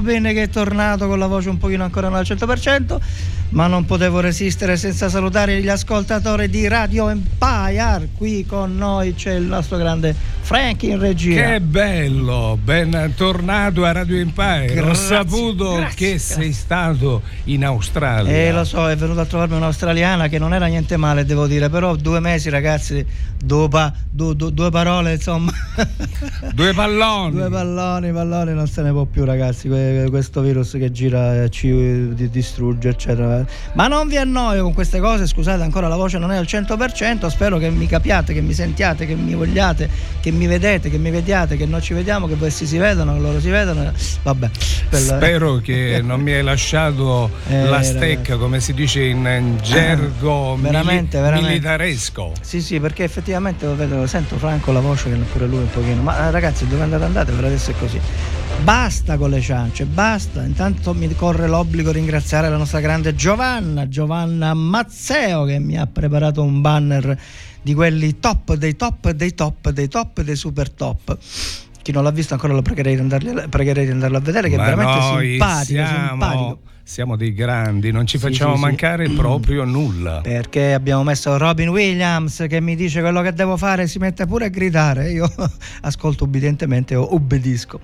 Robin che è tornato con la voce un pochino ancora al 100%, ma non potevo resistere senza salutare gli ascoltatori di Radio Empire. Qui con noi c'è il nostro grande Frank in regia. Che bello, bentornato a Radio Empire. Grazie, Ho saputo grazie, che grazie. sei stato in Australia. Eh, lo so, è venuta a trovarmi un'australiana che non era niente male, devo dire, però due mesi, ragazzi, due, pa- du- du- due parole, insomma. Due palloni. Due palloni, palloni, non se ne può più, ragazzi. que- Questo virus che gira eh, ci di- distrugge, eccetera. Ma non vi annoio con queste cose, scusate, ancora la voce non è al 100%. Spero che mi capiate, che mi sentiate, che mi vogliate, che mi vedete, che mi vediate, che noi ci vediamo, che questi si vedono, che loro si vedono. Vabbè, quella- Spero che non mi hai lasciato Eh, la stecca, come si dice in gergo mili- Veramente, veramente. militaresco. Sì, sì, perché effettivamente lo vedo, sento Franco la voce che pure lui un pochino. Ma eh, ragazzi, dove andate andate per adesso è così. Basta con le ciance, basta. Intanto mi corre l'obbligo di ringraziare la nostra grande Giovanna, Giovanna Mazzeo, che mi ha preparato un banner di quelli top, dei top, dei top, dei top, dei super top. Chi non l'ha visto ancora lo pregherei di, andarli- pregherei di andarlo a vedere, che Ma è veramente simpatico, simpatico. Siamo dei grandi, non ci Sì, facciamo sì, sì. mancare proprio nulla. Perché abbiamo messo Robin Williams che mi dice quello che devo fare, si mette pure a gridare. Io ascolto ubbidientemente o obbedisco.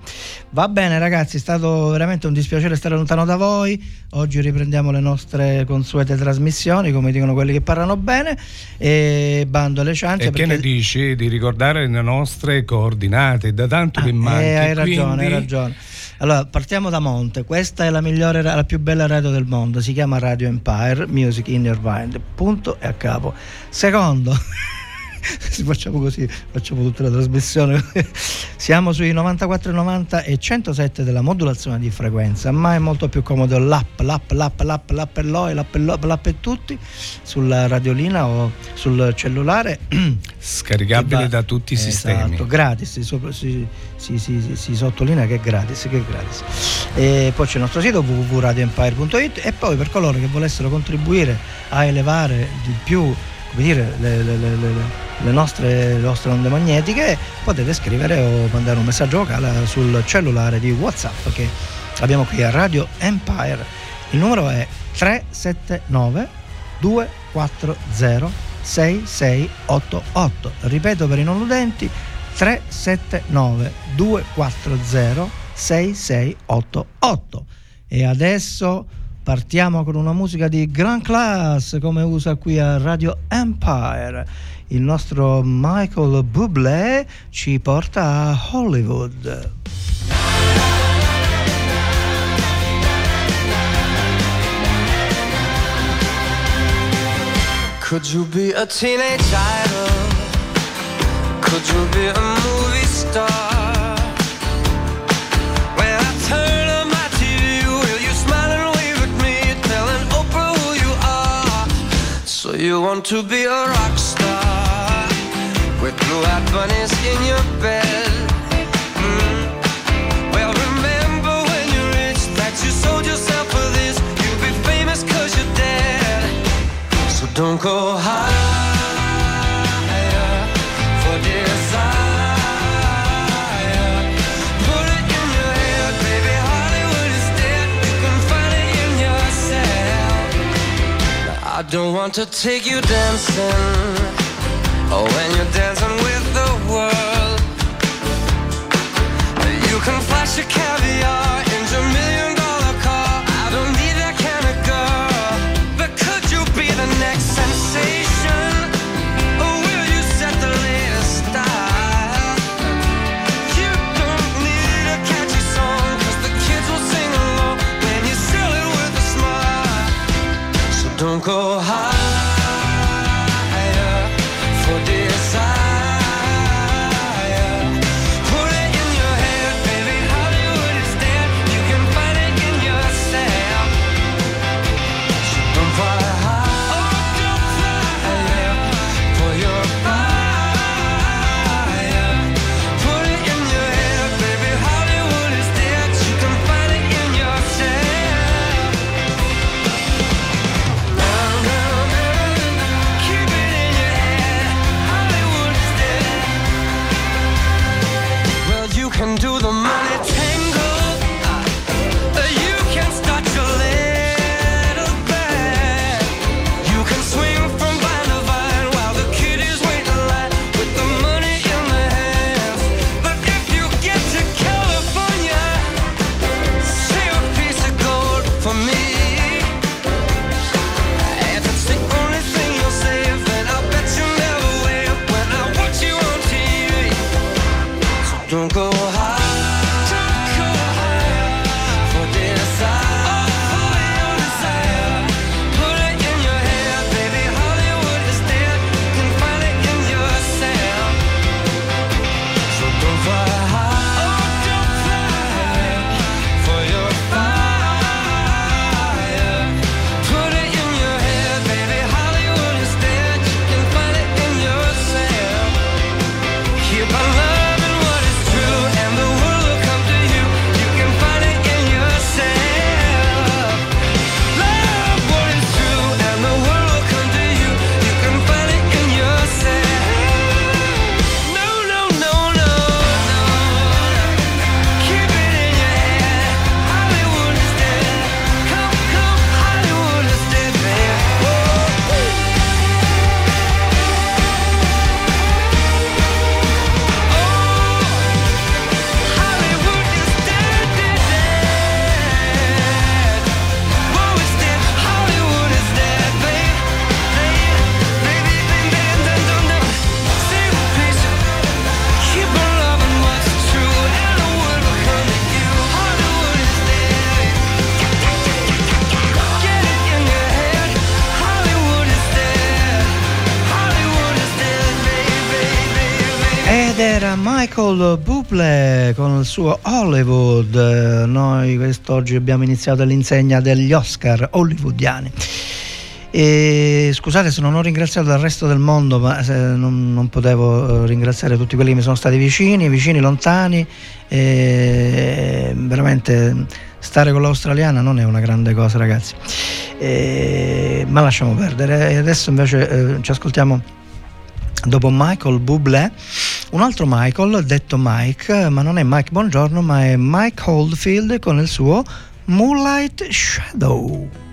Va bene, ragazzi, è stato veramente un dispiacere stare lontano da voi. Oggi riprendiamo le nostre consuete trasmissioni, come dicono quelli che parlano bene. E bando alle ciance. E che perché- ne dici di ricordare le nostre coordinate? Da tanto che Ah, manchi. eh, hai ragione, quindi- hai ragione. Allora, partiamo da Monte. Questa è la migliore, la più bella radio del mondo. Si chiama Radio Empire Music in Your Mind. Punto e a capo. Secondo. Se facciamo così, facciamo tutta la trasmissione. Siamo sui 94,90 e 107 della modulazione di frequenza, ma è molto più comodo l'app, l'app, l'app, l'app, l'app e l'OE, l'app e l'OE, l'app e tutti sulla radiolina o sul cellulare. Scaricabile va- da tutti i Esatto, sistemi. gratis, si- si- si- si sottolinea che è gratis, che è gratis. E poi c'è il nostro sito www.radioempire.it e poi per coloro che volessero contribuire a elevare di più come dire, le, le- le- le- nostre, nostre onde magnetiche potete scrivere o mandare un messaggio vocale sul cellulare di Whatsapp che abbiamo qui a Radio Empire. Il numero è 379 240 6688. Ripeto per i non udenti 379 240 6688. E adesso partiamo con una musica di gran class come usa qui a Radio Empire. Il nostro Michael Bublé ci porta a Hollywood. Could you be a teenage idol? Could you be a movie star? So you want to be a rock star with blue-eyed bunnies in your bed? Mm. Well, remember when you reached that you sold yourself for this. You'll be famous cause you're dead. So don't go higher don't want to take you dancing. Oh, when you're dancing with the world. You can flash your caviar go high. suo Hollywood. Noi quest'oggi abbiamo iniziato all'insegna degli Oscar hollywoodiani. E scusate se non ho ringraziato il resto del mondo, ma eh, non, non, potevo eh, ringraziare tutti quelli che mi sono stati vicini, vicini, lontani. veramente stare con l'australiana non è una grande cosa, ragazzi. E, ma lasciamo perdere. E adesso invece eh, ci ascoltiamo dopo Michael Bublé, un altro Michael, detto Mike, eh, ma non è Mike Buongiorno, ma è Mike Oldfield con il suo Moonlight Shadow.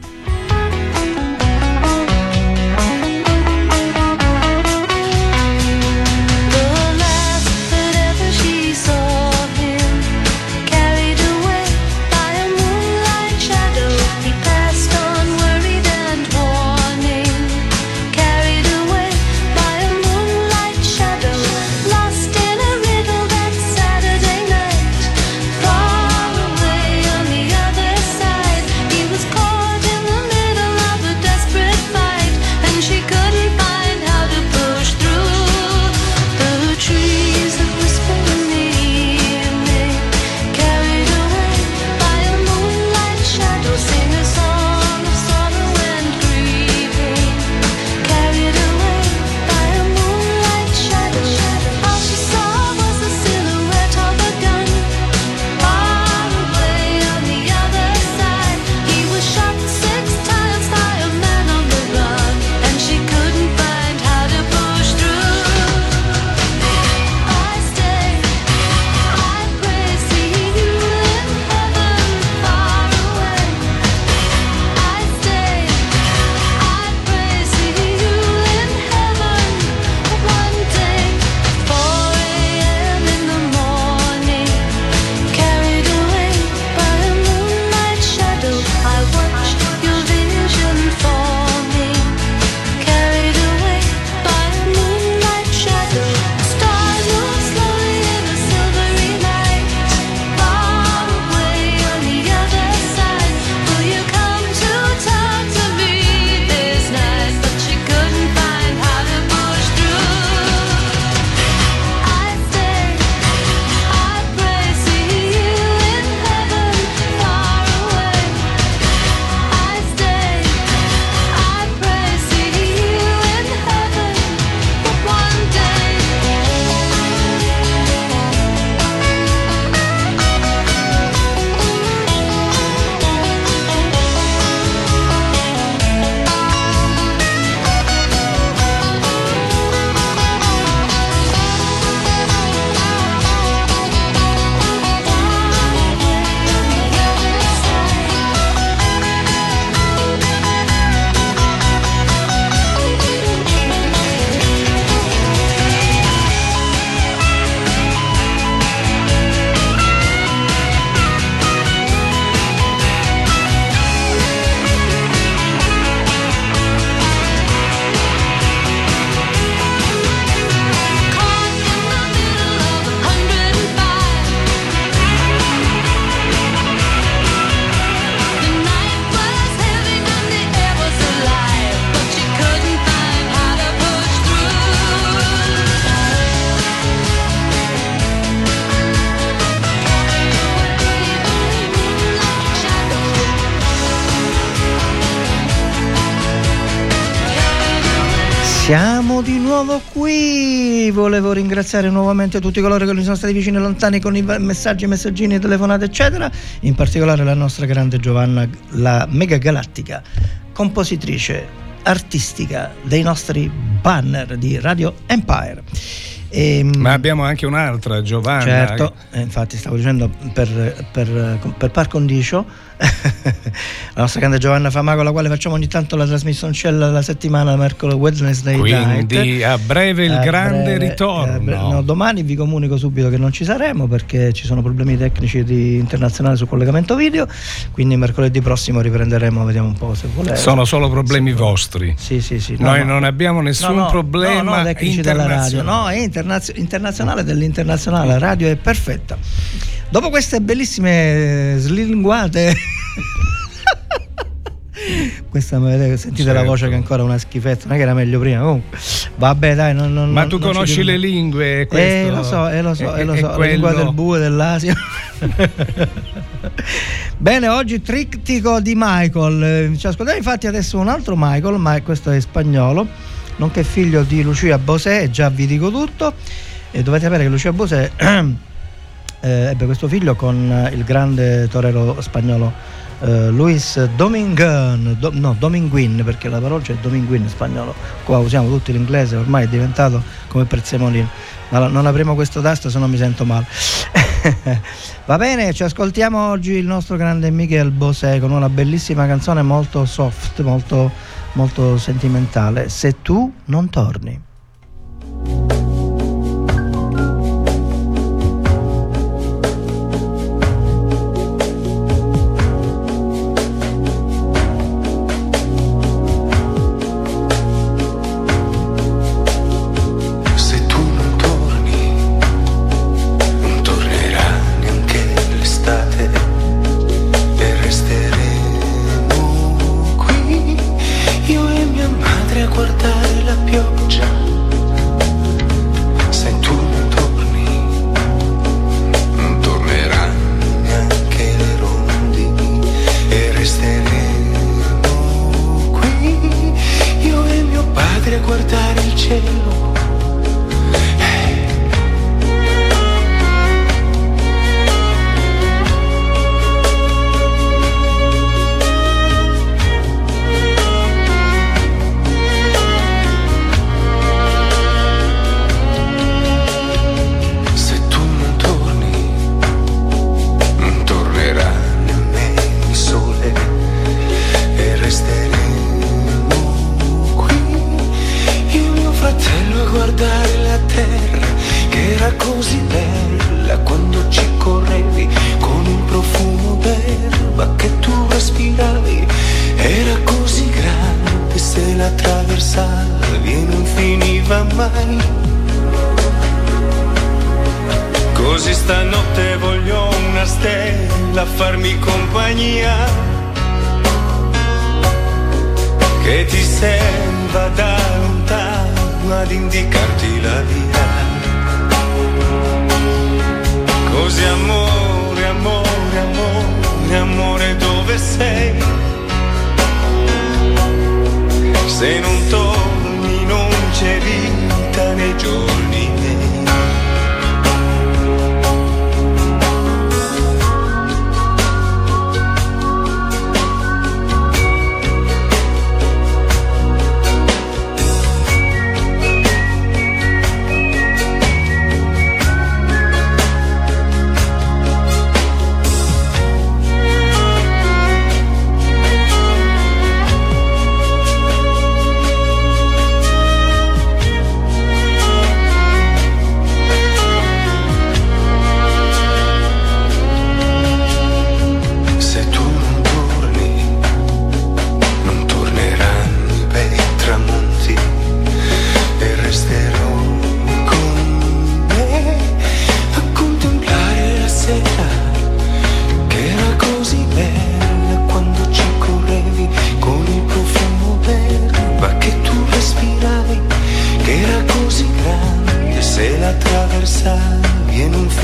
Volevo ringraziare nuovamente tutti coloro che mi sono stati vicini e lontani con i messaggi, messaggini, telefonate, eccetera. In particolare la nostra grande Giovanna, la mega galattica, compositrice artistica dei nostri banner di Radio Empire. Ehm, Ma abbiamo anche un'altra, Giovanna. Certo, eh, infatti stavo dicendo per, per, per par condicio la nostra grande Giovanna Fama con la quale facciamo ogni tanto la trasmissione la settimana mercoledì Wednesday Quindi night. a breve il A grande breve, ritorno. eh, bre- no, domani vi comunico subito che non ci saremo perché ci sono problemi tecnici di internazionale sul collegamento video, quindi mercoledì prossimo riprenderemo, vediamo un po' se volete. Sono solo problemi vostri. Sì, sì, sì. no, Noi no. non abbiamo nessun problema no, no, tecnici della radio. No, è internazio- internazionale dell'internazionale, la radio è perfetta. Dopo queste bellissime slinguate Questa me- sentite la Certo. voce che è ancora una schifezza, non è che era meglio prima. Comunque, vabbè, dai, non, non- Ma tu non ci conosci le lingue? Eh, questo- lo so, eh, lo so, eh, lo so, la lingua del bue dell'Asia. Bene, oggi trittico di Michael. Eh, Ci ascoltiamo infatti adesso un altro Michael, ma questo è spagnolo, nonché figlio di Lucia Bosè, già vi dico tutto. E dovete sapere che Lucia Bosè eh, ebbe questo figlio con eh, il grande torero spagnolo eh, Luis Dominguin, Do- no Dominguin perché la parola è Dominguin in spagnolo, qua usiamo tutti l'inglese, ormai è diventato come prezzemolino, la- non apriamo questo tasto se no mi sento male. Va bene, ci ascoltiamo oggi il nostro grande Miguel Bosé con una bellissima canzone molto soft, molto, molto sentimentale, Se tu non torni. Compagnia Che ti serva da lontano ad indicarti la via. Così amore, amore, amore, amore dove sei? Se non torni non c'è vita nei giorni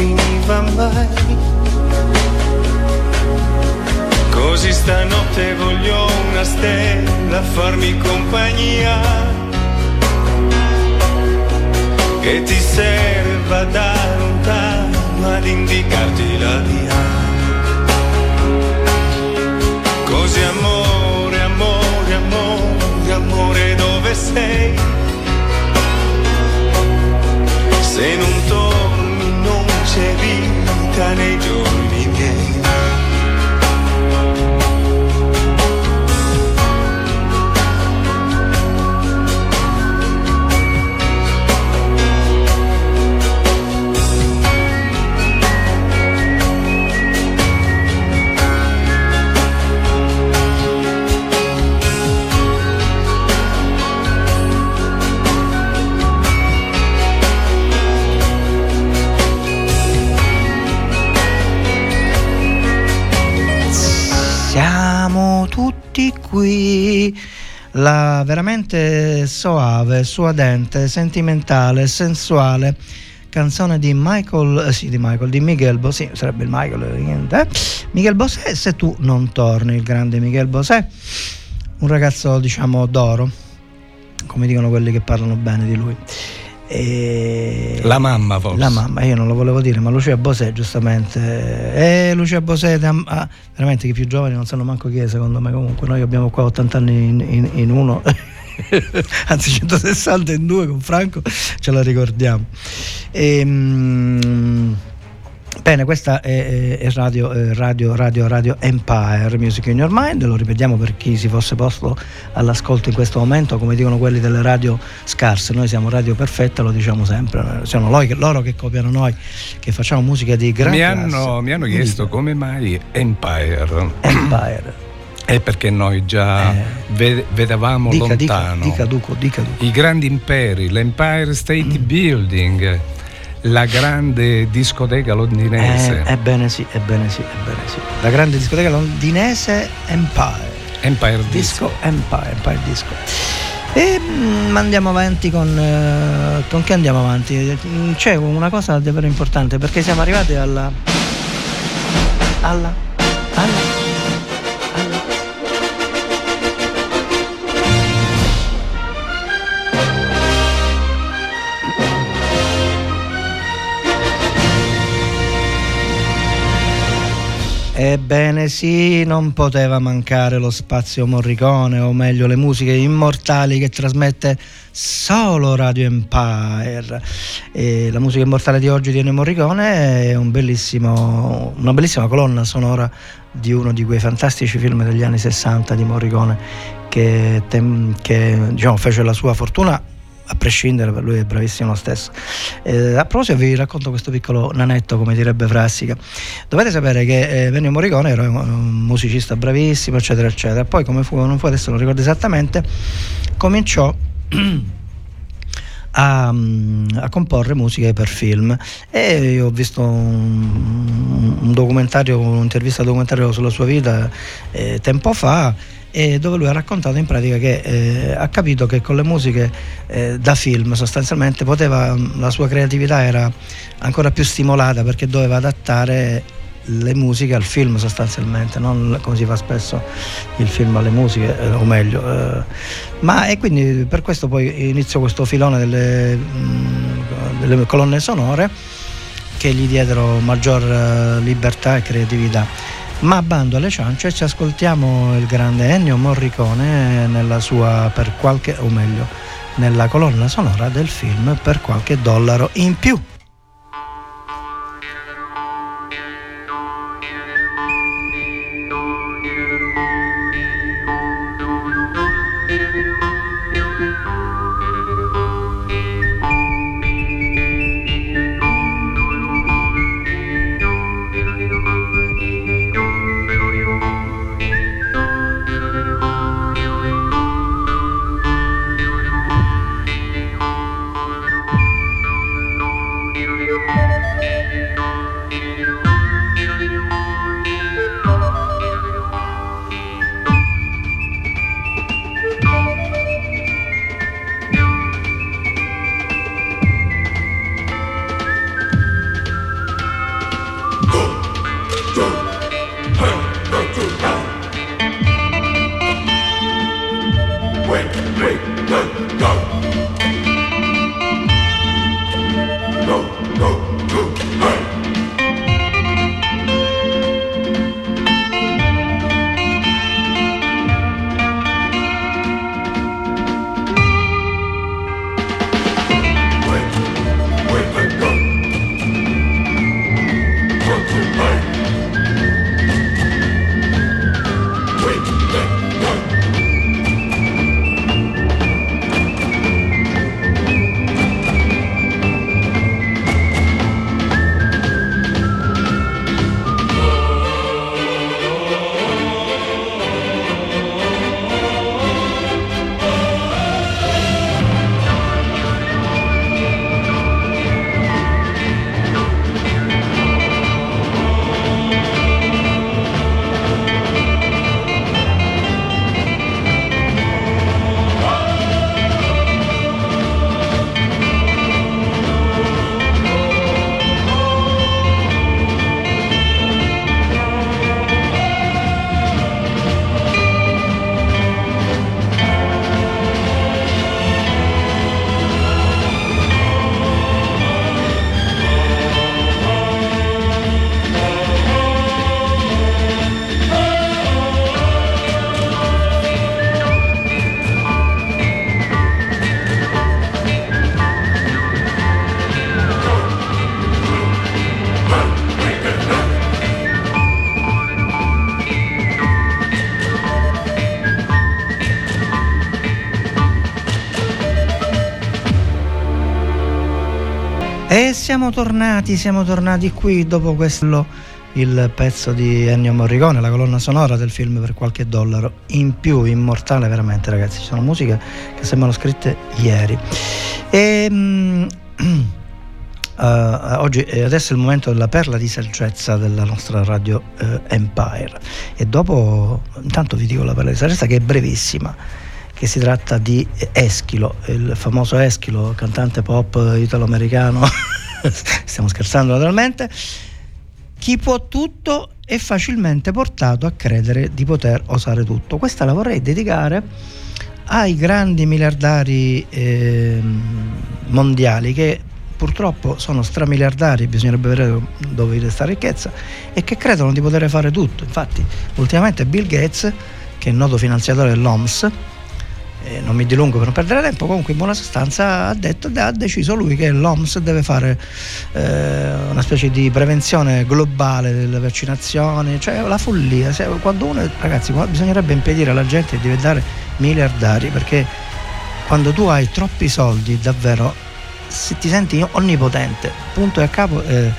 finiva mai. Così stanotte voglio una stella farmi compagnia che ti serva da lontano ad indicarti la via. Così amore, amore, amore, amore dove sei? Se non torni non c'è qui. La veramente soave, suadente, sentimentale, sensuale canzone di Michael, eh, sì, di Michael, di Miguel Bosé, sarebbe il Michael, eh, niente, eh? Miguel Bosé, se tu non torni, il grande Miguel Bosé, un ragazzo diciamo d'oro, come dicono quelli che parlano bene di lui. E... La mamma forse. La mamma, io non lo volevo dire, ma Lucia Bosè giustamente. E Lucia Bosè, ah, veramente i più giovani non sanno manco chi è secondo me comunque, noi abbiamo qua 80 anni in, in- in uno, anzi 160 in due con Franco, ce la ricordiamo. Ehm, Bene, questa è, è radio, eh, radio, radio, radio Empire Music in Your Mind, lo ripetiamo per chi si fosse posto all'ascolto in questo momento, come dicono quelli delle radio scarse, noi siamo radio perfetta, lo diciamo sempre, sono loro che, loro che copiano noi, che facciamo musica di gran Mi hanno, mi hanno chiesto come mai Empire. Empire. È perché noi già Eh. ve- vedevamo Dica, lontano dica dica Duco. i grandi imperi, l'Empire State Mm. Building, la grande discoteca londinese. Eh, ebbene sì, ebbene sì, ebbene sì. La grande discoteca londinese Empire. Empire Disco Disco. Empire, Empire Disco. E mm, andiamo avanti con, eh, con che andiamo avanti? Mm, C'è una cosa davvero importante perché siamo arrivati alla. alla. alla. Ebbene sì, non poteva mancare lo spazio Morricone, o meglio le musiche immortali che trasmette solo Radio Empire. E la musica immortale di oggi di Ennio Morricone è un una bellissima colonna sonora di uno di quei fantastici film degli anni 60 di Morricone che, che, diciamo, fece la sua fortuna a prescindere, lui è bravissimo lo stesso. Eh, a proposito vi racconto questo piccolo nanetto, come direbbe Frassica. Dovete sapere che eh, Ennio Morricone era un, musicista bravissimo, eccetera, eccetera. Poi come fu, non fu, adesso non ricordo esattamente, cominciò a, mm, a comporre musiche per film e io ho visto un, un documentario, un'intervista documentario sulla sua vita eh, tempo fa dove lui ha raccontato in pratica che eh, ha capito che con le musiche eh, da film sostanzialmente poteva, la sua creatività era ancora più stimolata perché doveva adattare le musiche al film sostanzialmente, non come si fa spesso il film alle musiche, eh, o meglio. eh. ma e quindi per questo poi iniziò questo filone delle, mh, delle colonne sonore che gli diedero maggior eh, libertà e creatività. Ma bando alle ciance ci ascoltiamo il grande Ennio Morricone nella sua per qualche, o meglio, nella colonna sonora del film per qualche dollaro in più. E siamo tornati, siamo tornati qui dopo questo il pezzo di Ennio Morricone, la colonna sonora del film per qualche dollaro in più, immortale veramente ragazzi, ci sono musiche che sembrano scritte ieri. E, mm, eh, oggi eh, adesso è il momento della perla di saggezza della nostra radio eh, Empire. E dopo intanto vi dico la perla di saggezza che è brevissima che si tratta di Eschilo, il famoso Eschilo, cantante pop italo-americano, stiamo scherzando naturalmente, chi può tutto è facilmente portato a credere di poter osare tutto. Questa la vorrei dedicare ai grandi miliardari eh, mondiali che purtroppo sono stramiliardari, bisognerebbe vedere dove viene questa ricchezza, e che credono di poter fare tutto. Infatti, ultimamente Bill Gates, che è noto finanziatore dell'OMS, eh, non mi dilungo per non perdere tempo, comunque in buona sostanza ha detto, ha deciso lui che l'OMS deve fare eh, una specie di prevenzione globale delle vaccinazioni, cioè la follia, Se- quando uno, ragazzi, bisognerebbe impedire alla gente di diventare miliardari perché quando tu hai troppi soldi davvero se ti senti onnipotente, punto e a capo. eh,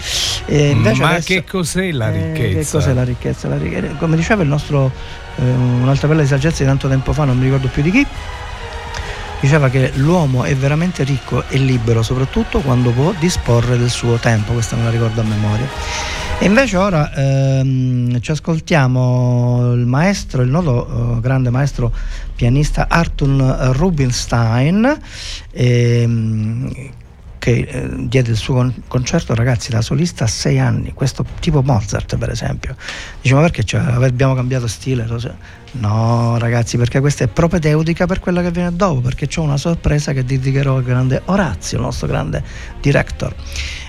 e invece Ma adesso- che cos'è la eh, ricchezza? che cos'è la ricchezza? La ricchezza- Come diceva il nostro, eh, un'altra bella di saggezza di tanto tempo fa, non mi ricordo più di chi, diceva che l'uomo è veramente ricco e libero soprattutto quando può disporre del suo tempo, questa me la ricordo a memoria. E invece ora ehm, ci ascoltiamo il maestro, il noto eh, grande maestro pianista Arthur Rubinstein, ehm, che eh, diede il suo con- concerto ragazzi da solista a sei anni, questo tipo Mozart per esempio. Dice ma perché cioè, abbiamo cambiato stile? No ragazzi perché questa è propedeutica per quella che viene dopo, perché c'è una sorpresa che dedicherò al grande Orazio, il nostro grande director.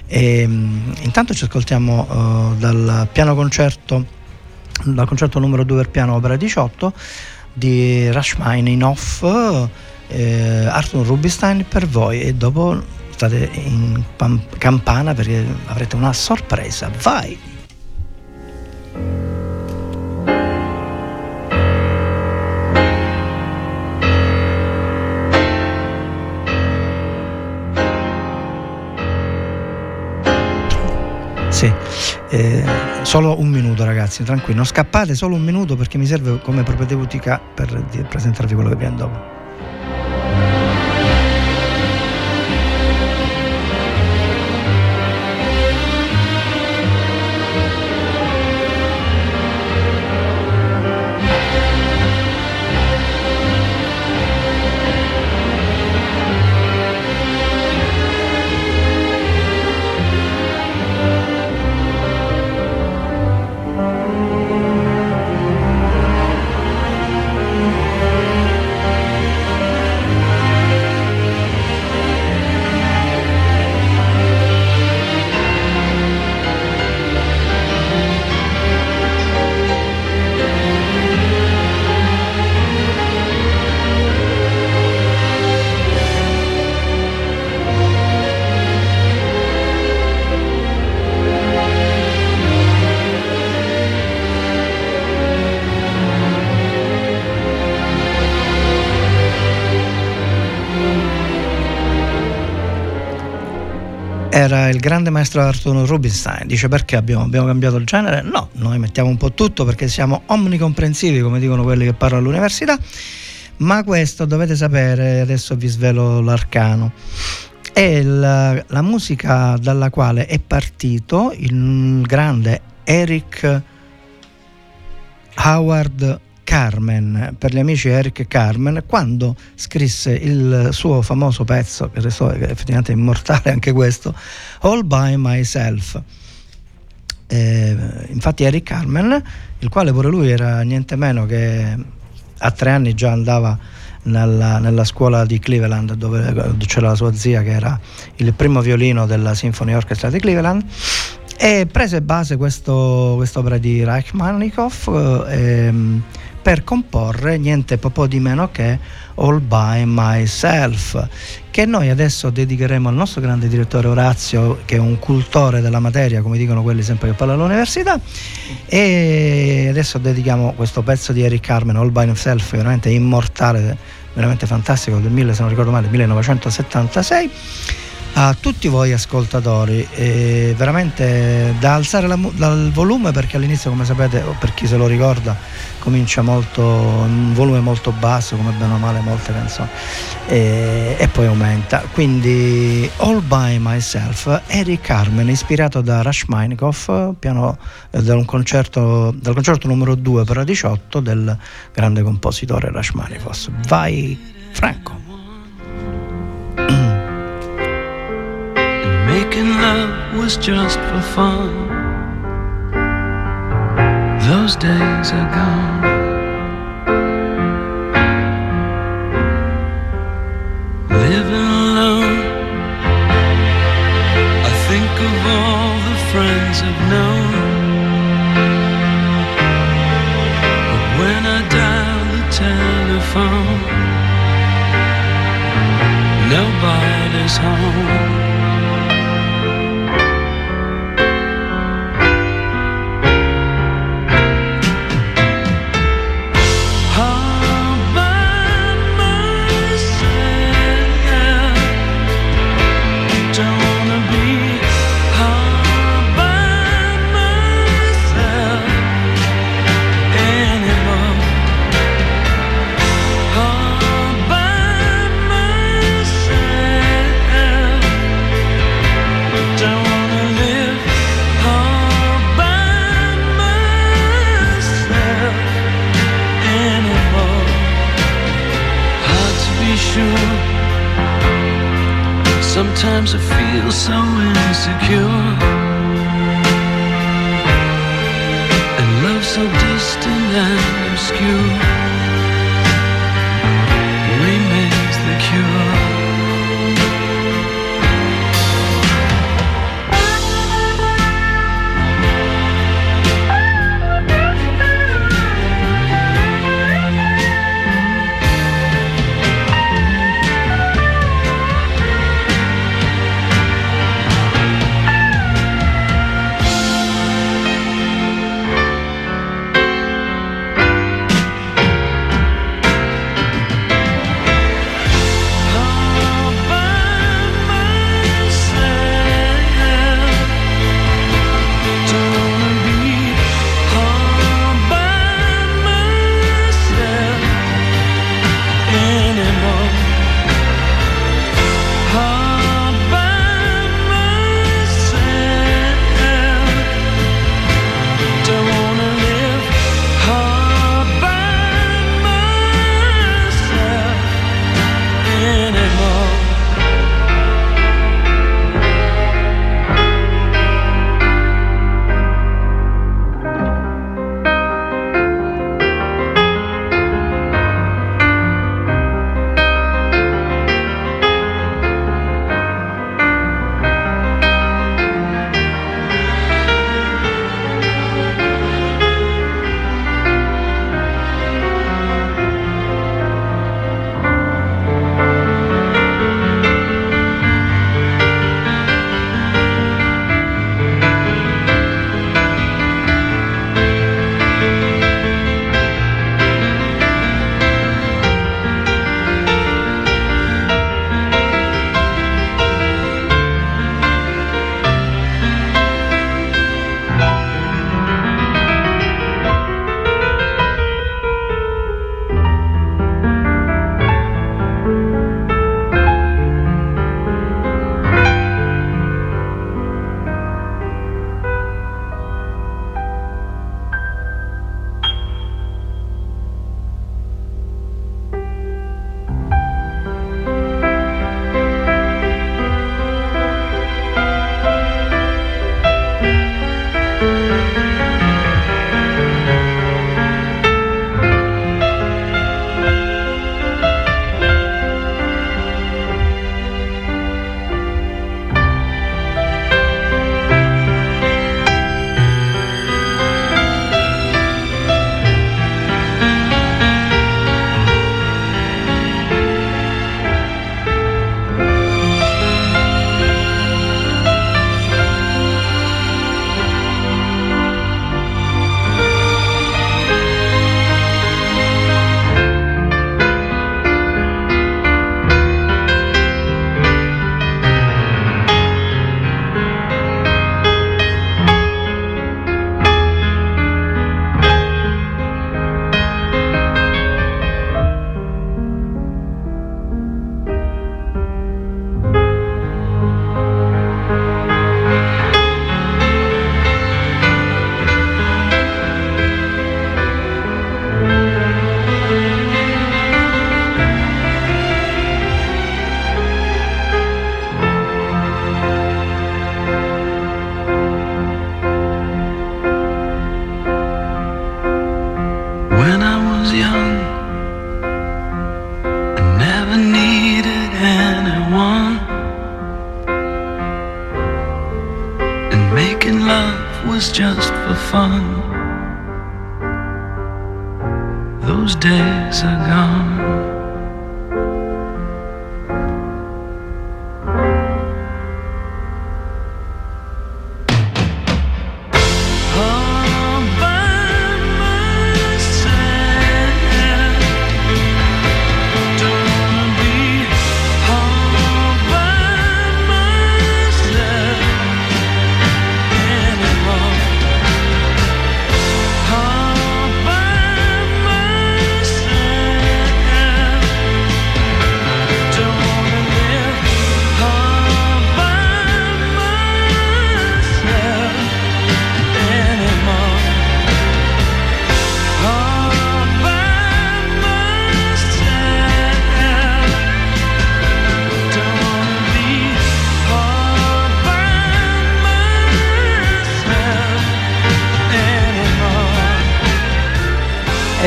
E, mm, intanto ci ascoltiamo eh, dal piano concerto, dal concerto numero 2 per piano opera 18 di Rachmaninoff, eh, Arthur Rubinstein per voi e dopo state in campana perché avrete una sorpresa. Vai! Sì, eh, solo un minuto ragazzi, tranquilli, non scappate, solo un minuto perché mi serve come propedeutica per presentarvi quello che viene dopo. Grande maestro Arturo Rubinstein. Dice perché abbiamo, abbiamo cambiato il genere? No, noi mettiamo un po' tutto perché siamo omnicomprensivi, come dicono quelli che parlano all'università. Ma questo dovete sapere, adesso vi svelo l'arcano. È la, la musica dalla quale è partito il grande Eric Howard Carmen, per gli amici Eric Carmen, quando scrisse il suo famoso pezzo, che restò effettivamente immortale anche questo, All by Myself. Eh, infatti Eric Carmen, il quale pure lui era niente meno che a tre anni già andava nella, nella scuola di Cleveland dove c'era la sua zia che era il primo violino della Symphony Orchestra di Cleveland e prese base questo, quest'opera di Rachmaninoff eh, ehm, per comporre niente po' di meno che All by Myself che noi adesso dedicheremo al nostro grande direttore Orazio che è un cultore della materia come dicono quelli sempre che parlano all'università. E adesso dedichiamo questo pezzo di Eric Carmen All by Himself veramente immortale veramente fantastico del 1000 se non ricordo male 1976 a tutti voi ascoltatori, eh, veramente da alzare la dal volume perché all'inizio come sapete, o per chi se lo ricorda, comincia molto, un volume molto basso come bene o male molte canzoni eh, e poi aumenta. Quindi All By Myself, Eric Carmen ispirato da Rashmaninov, piano eh, dal concerto numero 2 per la 18 del grande compositore Rashmaninov. Vai Franco. Making love was just for fun. Those days are gone. Living alone, I think of all the friends I've known. But when I dial the telephone, nobody's home. Sometimes I feel so insecure. And love so distant and obscure remains the cure.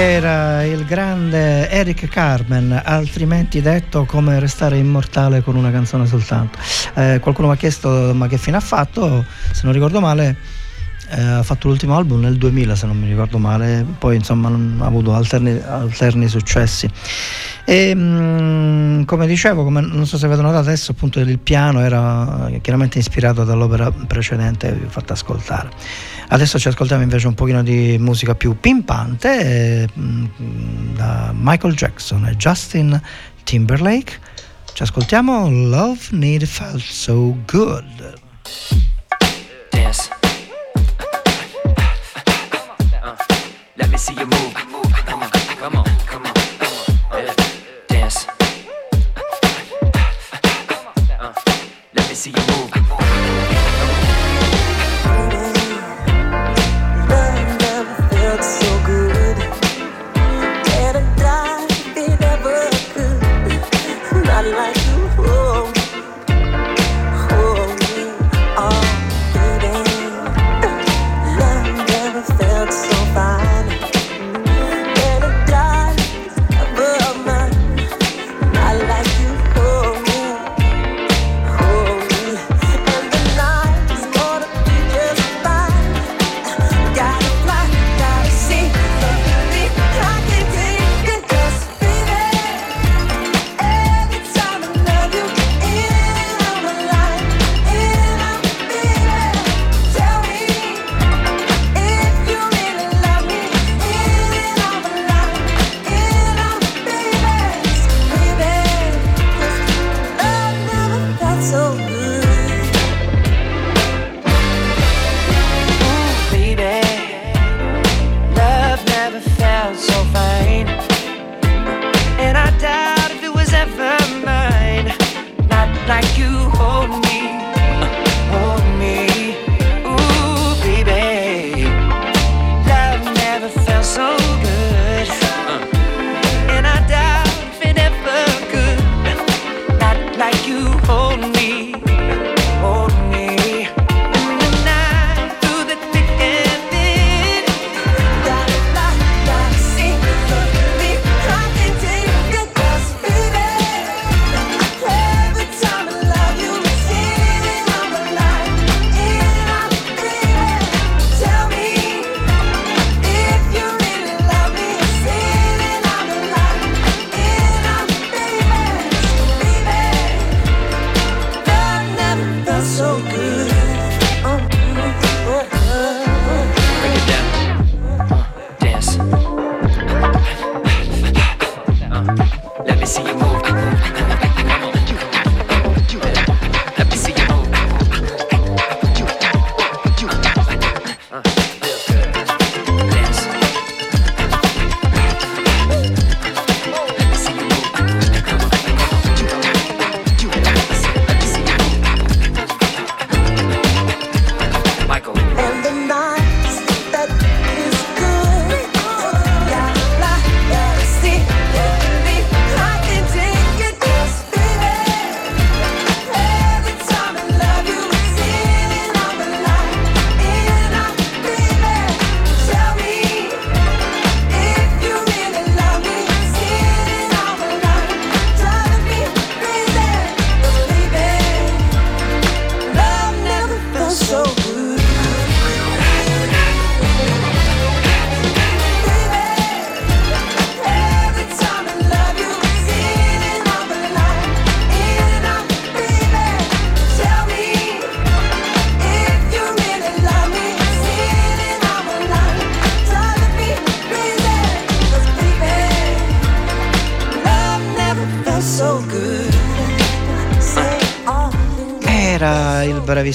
Era il grande Eric Carmen, altrimenti detto come restare immortale con una canzone soltanto. Eh, qualcuno mi ha chiesto ma che fine ha fatto, se non ricordo male eh, ha fatto l'ultimo album nel 2000 se non mi ricordo male, poi insomma ha avuto alterni, alterni successi. E mm, come dicevo, come non so se avete notato adesso, appunto il piano era chiaramente ispirato dall'opera precedente vi ho fatto ascoltare. Adesso ci ascoltiamo invece un pochino di musica più pimpante eh, mm, da Michael Jackson e Justin Timberlake. Ci ascoltiamo Love Need Felt So Good. Me see you move. Come on, come on, come on. Come on. Yeah. Dance. Uh, let me see you move.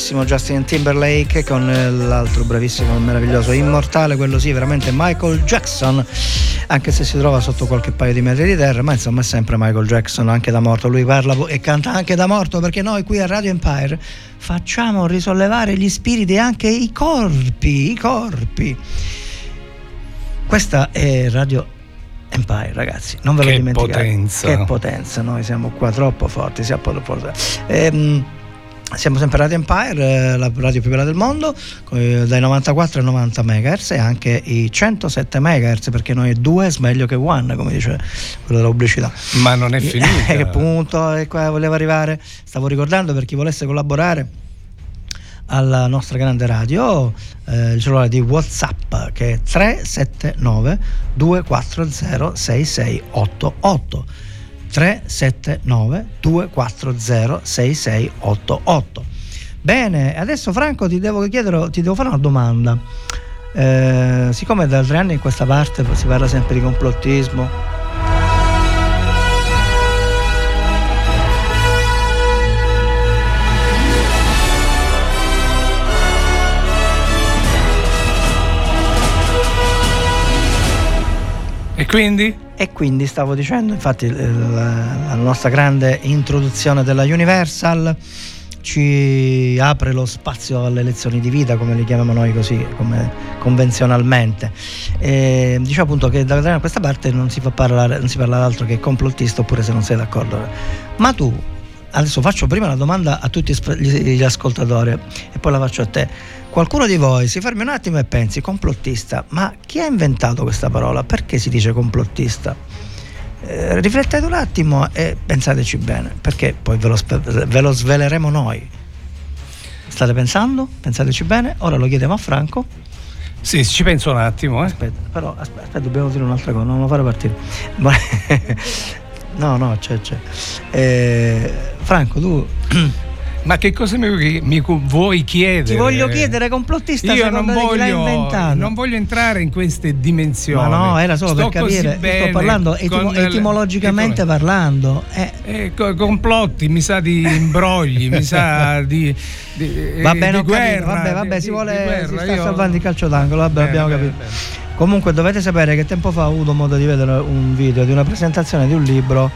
Bravissimo Justin Timberlake con eh, l'altro bravissimo, meraviglioso, immortale, quello sì, veramente Michael Jackson, anche se si trova sotto qualche paio di metri di terra, ma insomma è sempre Michael Jackson, anche da morto. Lui parla e canta anche da morto perché noi qui a Radio Empire facciamo risollevare gli spiriti e anche i corpi, i corpi. Questa è Radio Empire, ragazzi, non ve lo Che dimenticate. potenza. Che potenza, noi siamo qua troppo forti, siamo troppo forti. Ehm, siamo sempre Radio Empire, eh, la radio più bella del mondo, eh, dai 94 ai 90 MHz e anche i 107 MHz, perché noi due è meglio che one, come dice quello della pubblicità. Ma non è Eh, finita. che punto e qua volevo arrivare? Stavo ricordando per chi volesse collaborare alla nostra grande radio eh, il cellulare di Whatsapp che è 379 240 6688 379 240 6688 Bene, adesso Franco ti devo chiedere, ti devo fare una domanda. Eh, siccome da tre anni in questa parte si parla sempre di complottismo, E quindi? E quindi stavo dicendo, infatti la, nostra grande introduzione della Universal ci apre lo spazio alle lezioni di vita, come le chiamiamo noi così, convenzionalmente. E dice appunto che da questa parte non si, fa parlare, non si parla d'altro che complottista, oppure se non sei d'accordo. Ma tu, adesso faccio prima la domanda a tutti gli ascoltatori e poi la faccio a te. Qualcuno di voi si fermi un attimo e pensi, complottista, ma chi ha inventato questa parola? Perché si dice complottista? Eh, riflettete un attimo e pensateci bene, perché poi ve lo, ve lo sveleremo noi. State pensando? Pensateci bene. Ora lo chiediamo a Franco. Sì, ci penso un attimo, eh. Aspetta, però aspetta, dobbiamo dire un'altra cosa, non lo fare partire. No, no, c'è, c'è. Eh, Franco, tu Ma che cosa mi, mi vuoi chiedere? ti voglio chiedere complottista Io non voglio, inventato? non voglio entrare in queste dimensioni. Ma no, era solo Sto per capire, sto parlando le- etimologicamente ecco, parlando. Eh, eh, co- complotti, mi sa di imbrogli, mi sa di, di Va bene, di guerra, vabbè, vabbè, di- si vuole guerra, si sta io- salvando il calcio d'angolo, vabbè, Bene, abbiamo bene, capito. bene. Comunque dovete sapere che tempo fa ho avuto modo di vedere un video di una presentazione di un libro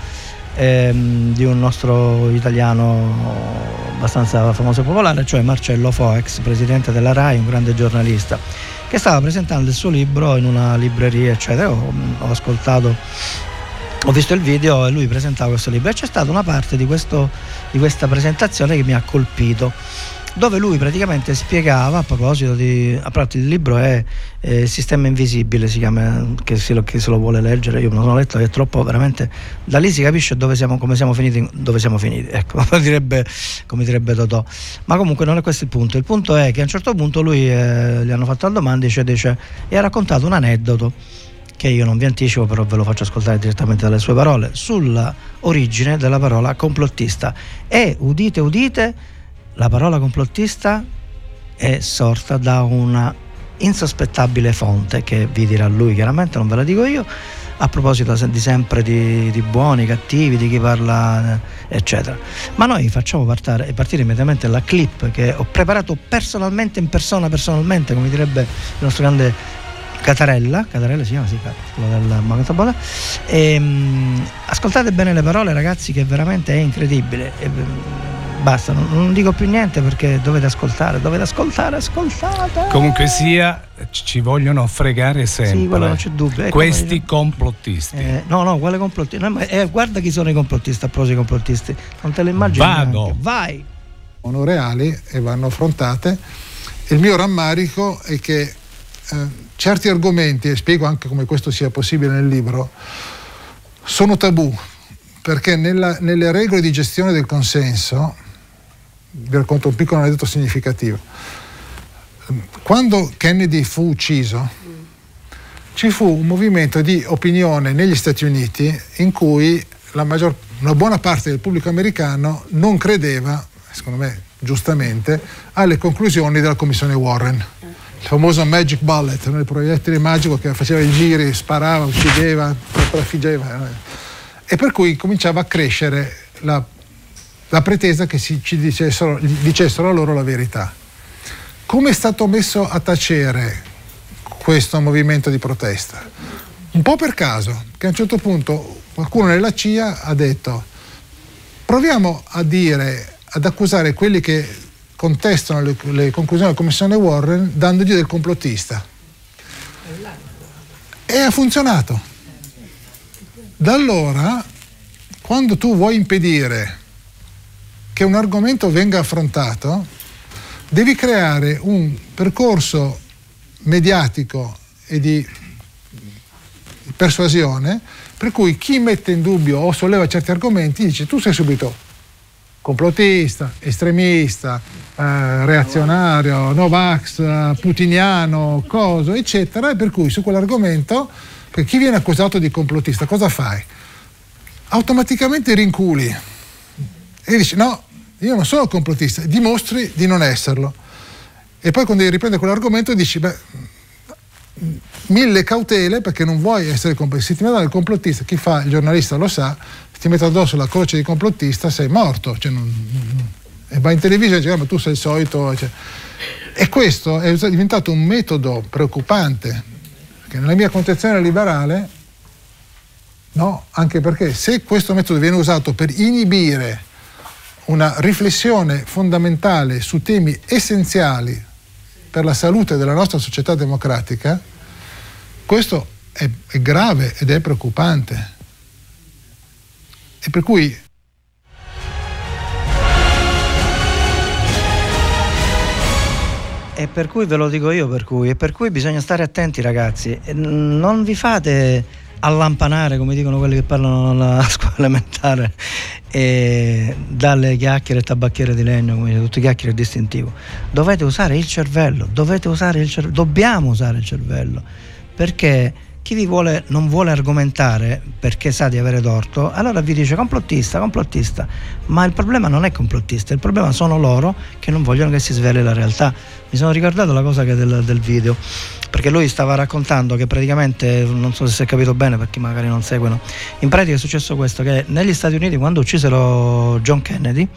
ehm, di un nostro italiano abbastanza famoso e popolare, cioè Marcello Fo, ex presidente della RAI, un grande giornalista, che stava presentando il suo libro in una libreria, eccetera. Ho, ho ascoltato ho visto il video e lui presentava questo libro e c'è stata una parte di, questo- di questa presentazione che mi ha colpito dove lui praticamente spiegava a proposito di a parte il libro è eh, Sistema Invisibile si chiama che se, lo, che se lo vuole leggere io lo sono letto è troppo veramente da lì si capisce dove siamo come siamo finiti dove siamo finiti ecco come direbbe, come direbbe Totò ma comunque non è questo il punto il punto è che a un certo punto lui eh, gli hanno fatto la domanda dice, dice e ha raccontato un aneddoto che io non vi anticipo, però ve lo faccio ascoltare direttamente dalle sue parole, sulla origine della parola complottista. E udite, udite, la parola complottista è sorta da una insospettabile fonte che vi dirà lui, chiaramente non ve la dico io, a proposito di sempre di, di buoni, cattivi, di chi parla, eh, eccetera. Ma noi facciamo partare, partire immediatamente la clip che ho preparato personalmente, in persona, personalmente, come direbbe il nostro grande Catarella, Catarella si chiama, sì, quello del Magato Bola. Ehm, ascoltate bene le parole, ragazzi, che veramente è incredibile. E, mm, basta, non, non dico più niente perché dovete ascoltare, dovete ascoltare, ascoltate. Comunque sia, ci vogliono fregare sempre. Sì, quello non c'è dubbio. Ecco, Questi ma- complottisti. Eh, no, no, quale complottista? No, ma- eh, guarda chi sono i complottisti, a proposito dei complottisti. Non te lo immagini. Vado. neanche. Vai. sono reali e vanno affrontate. Il mio rammarico è che eh, certi argomenti, e spiego anche come questo sia possibile nel libro, sono tabù, perché nella- nelle regole di gestione del consenso, vi racconto un piccolo aneddoto significativo, quando Kennedy fu ucciso, ci fu un movimento di opinione negli Stati Uniti in cui maggior- una buona parte del pubblico americano non credeva, secondo me giustamente, alle conclusioni della commissione Warren. Il famoso Magic Bullet, il proiettile magico che faceva i giri, sparava, uccideva, trafiggeva. eh. E per cui cominciava a crescere la la pretesa che si, ci dicessero, dicessero loro la verità. Come è stato messo a tacere questo movimento di protesta? Un po' per caso, che a un certo punto qualcuno nella CIA ha detto proviamo a dire, ad accusare quelli che contestano le, le conclusioni della commissione Warren dandogli del complottista. E ha funzionato. Da allora, quando tu vuoi impedire che un argomento venga affrontato, devi creare un percorso mediatico e di persuasione per cui chi mette in dubbio o solleva certi argomenti dice tu sei subito complottista, estremista, eh, reazionario, Novax, eh, putiniano, coso, eccetera, e per cui su quell'argomento chi viene accusato di complottista cosa fai? Automaticamente rinculi e dici no, io non sono complottista, dimostri di non esserlo. E poi quando riprende quell'argomento dici, beh, mille cautele perché non vuoi essere complottista. Se ti mettono il complottista, chi fa il giornalista lo sa, se ti mettono addosso la croce di complottista sei morto. Cioè non, e vai in televisione e dici, ah, ma tu sei il solito. Cioè. E questo è diventato un metodo preoccupante, perché nella mia concezione liberale, no, anche perché se questo metodo viene usato per inibire una riflessione fondamentale su temi essenziali per la salute della nostra società democratica, questo è, è grave ed è preoccupante. E per cui E per cui ve lo dico io, per cui, e per cui bisogna stare attenti ragazzi, non vi fate allampanare come dicono quelli che parlano alla scuola elementare dalle chiacchiere e tabacchiere di legno, come dice, tutte chiacchiere è distintivo. Dovete usare il cervello, dovete usare il cervello, dobbiamo usare il cervello, perché chi vi vuole, non vuole argomentare perché sa di avere torto, allora vi dice complottista, complottista, ma il problema non è complottista, il problema sono loro che non vogliono che si sveli la realtà. Mi sono ricordato la cosa del, del video, perché lui stava raccontando che praticamente, non so se si è capito bene perché magari non seguono, in pratica è successo questo, che negli Stati Uniti quando uccisero John Kennedy,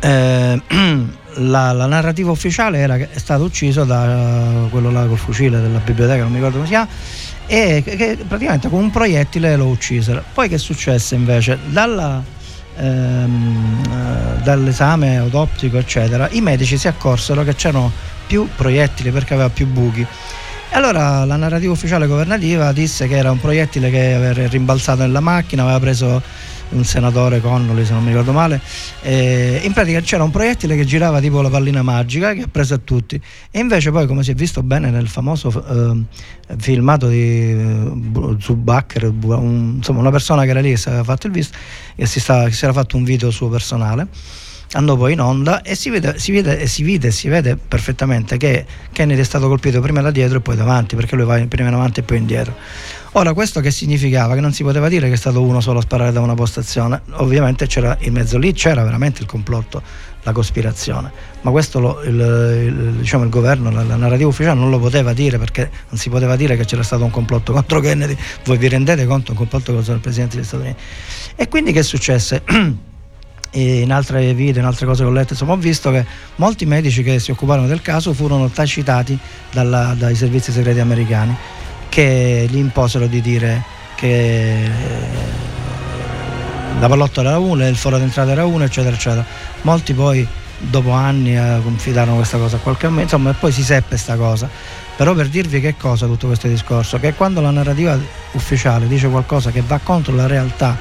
eh, la, la narrativa ufficiale era che è stato ucciso da quello là col fucile della biblioteca, non mi ricordo come si chiama, e che, che praticamente con un proiettile lo uccisero. Poi che successe invece? Dalla, ehm, eh, dall'esame autoptico, eccetera, i medici si accorsero che c'erano più proiettili perché aveva più buchi. E allora la narrativa ufficiale governativa disse che era un proiettile che aveva rimbalzato nella macchina, aveva preso un senatore Connolly se non mi ricordo male e in pratica c'era un proiettile che girava tipo la pallina magica che ha preso a tutti. E invece poi come si è visto bene nel famoso eh, filmato di eh, Zubacher un, insomma una persona che era lì che si aveva fatto il visto e si, che si era fatto un video suo personale andò poi in onda e si vede, si vede, si vede si vede perfettamente che Kennedy è stato colpito prima da dietro e poi davanti perché lui va prima in avanti e poi indietro Ora, questo che significava? Che non si poteva dire che è stato uno solo a sparare da una postazione, ovviamente c'era in mezzo lì, c'era veramente il complotto, la cospirazione, ma questo lo, il, il, diciamo, il governo, la, la narrativa ufficiale non lo poteva dire perché non si poteva dire che c'era stato un complotto contro Kennedy, voi vi rendete conto un complotto contro il Presidente degli Stati Uniti? E quindi che successe? E in altre video, in altre cose che ho letto, insomma, ho visto che molti medici che si occuparono del caso furono tacitati dalla, dai servizi segreti americani che gli imposero di dire che eh, la pallottola era una, il foro d'entrata era uno, eccetera, eccetera. Molti poi dopo anni eh, confidarono questa cosa a qualche momento, insomma, e poi si seppe questa cosa. Però per dirvi che cosa tutto questo discorso? Che quando la narrativa ufficiale dice qualcosa che va contro la realtà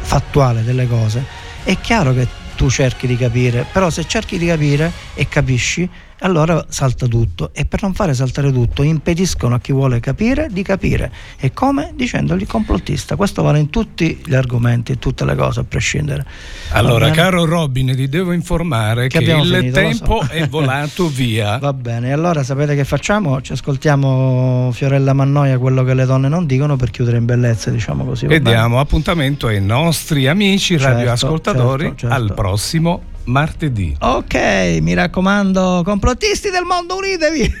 fattuale delle cose, è chiaro che tu cerchi di capire, però se cerchi di capire e capisci, allora salta tutto e per non fare saltare tutto impediscono a chi vuole capire di capire e come? dicendogli complottista questo vale in tutti gli argomenti in tutte le cose a prescindere Allora, bene? caro Robin, ti devo informare Che che, il finito, tempo so. è volato via. Va bene, allora sapete che facciamo? Ci ascoltiamo Fiorella Mannoia, quello che le donne non dicono, per chiudere in bellezza, diciamo così. E bene? diamo appuntamento ai nostri amici Certo, radioascoltatori certo, certo. al prossimo martedì. Ok, mi raccomando, complottisti del mondo, unitevi!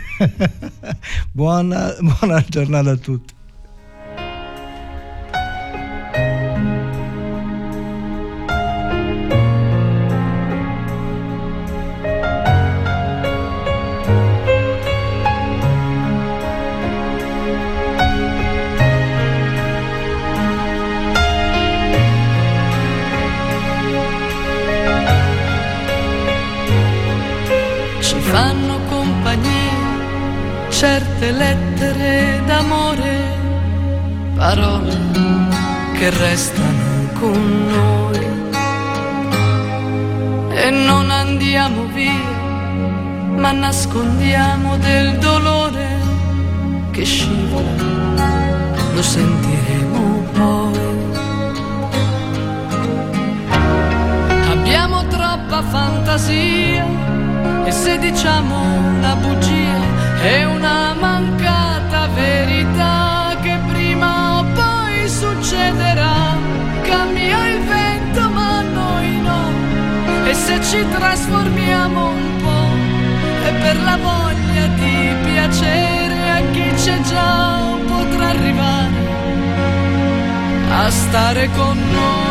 buona, buona giornata a tutti. Certe lettere d'amore, parole che restano con noi. E non andiamo via, ma nascondiamo del dolore che scivola, lo sentiremo poi. Abbiamo troppa fantasia e se diciamo una bugia è una mancata verità che prima o poi succederà. Cambia il vento ma noi no e se ci trasformiamo un po' è per la voglia di piacere a chi c'è già potrà arrivare a stare con noi.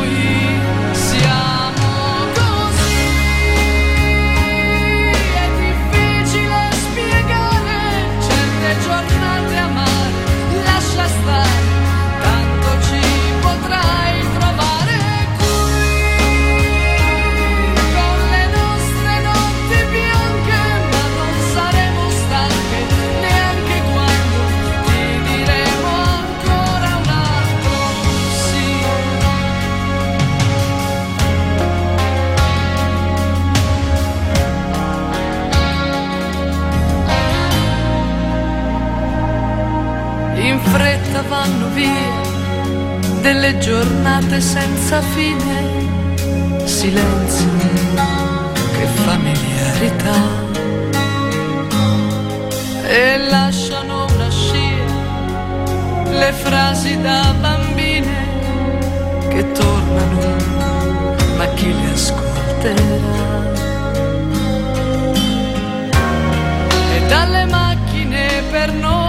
Via delle giornate senza fine, silenzio, che familiarità. E lasciano una scia le frasi da bambine che tornano, ma chi le ascolterà? e dalle macchine per noi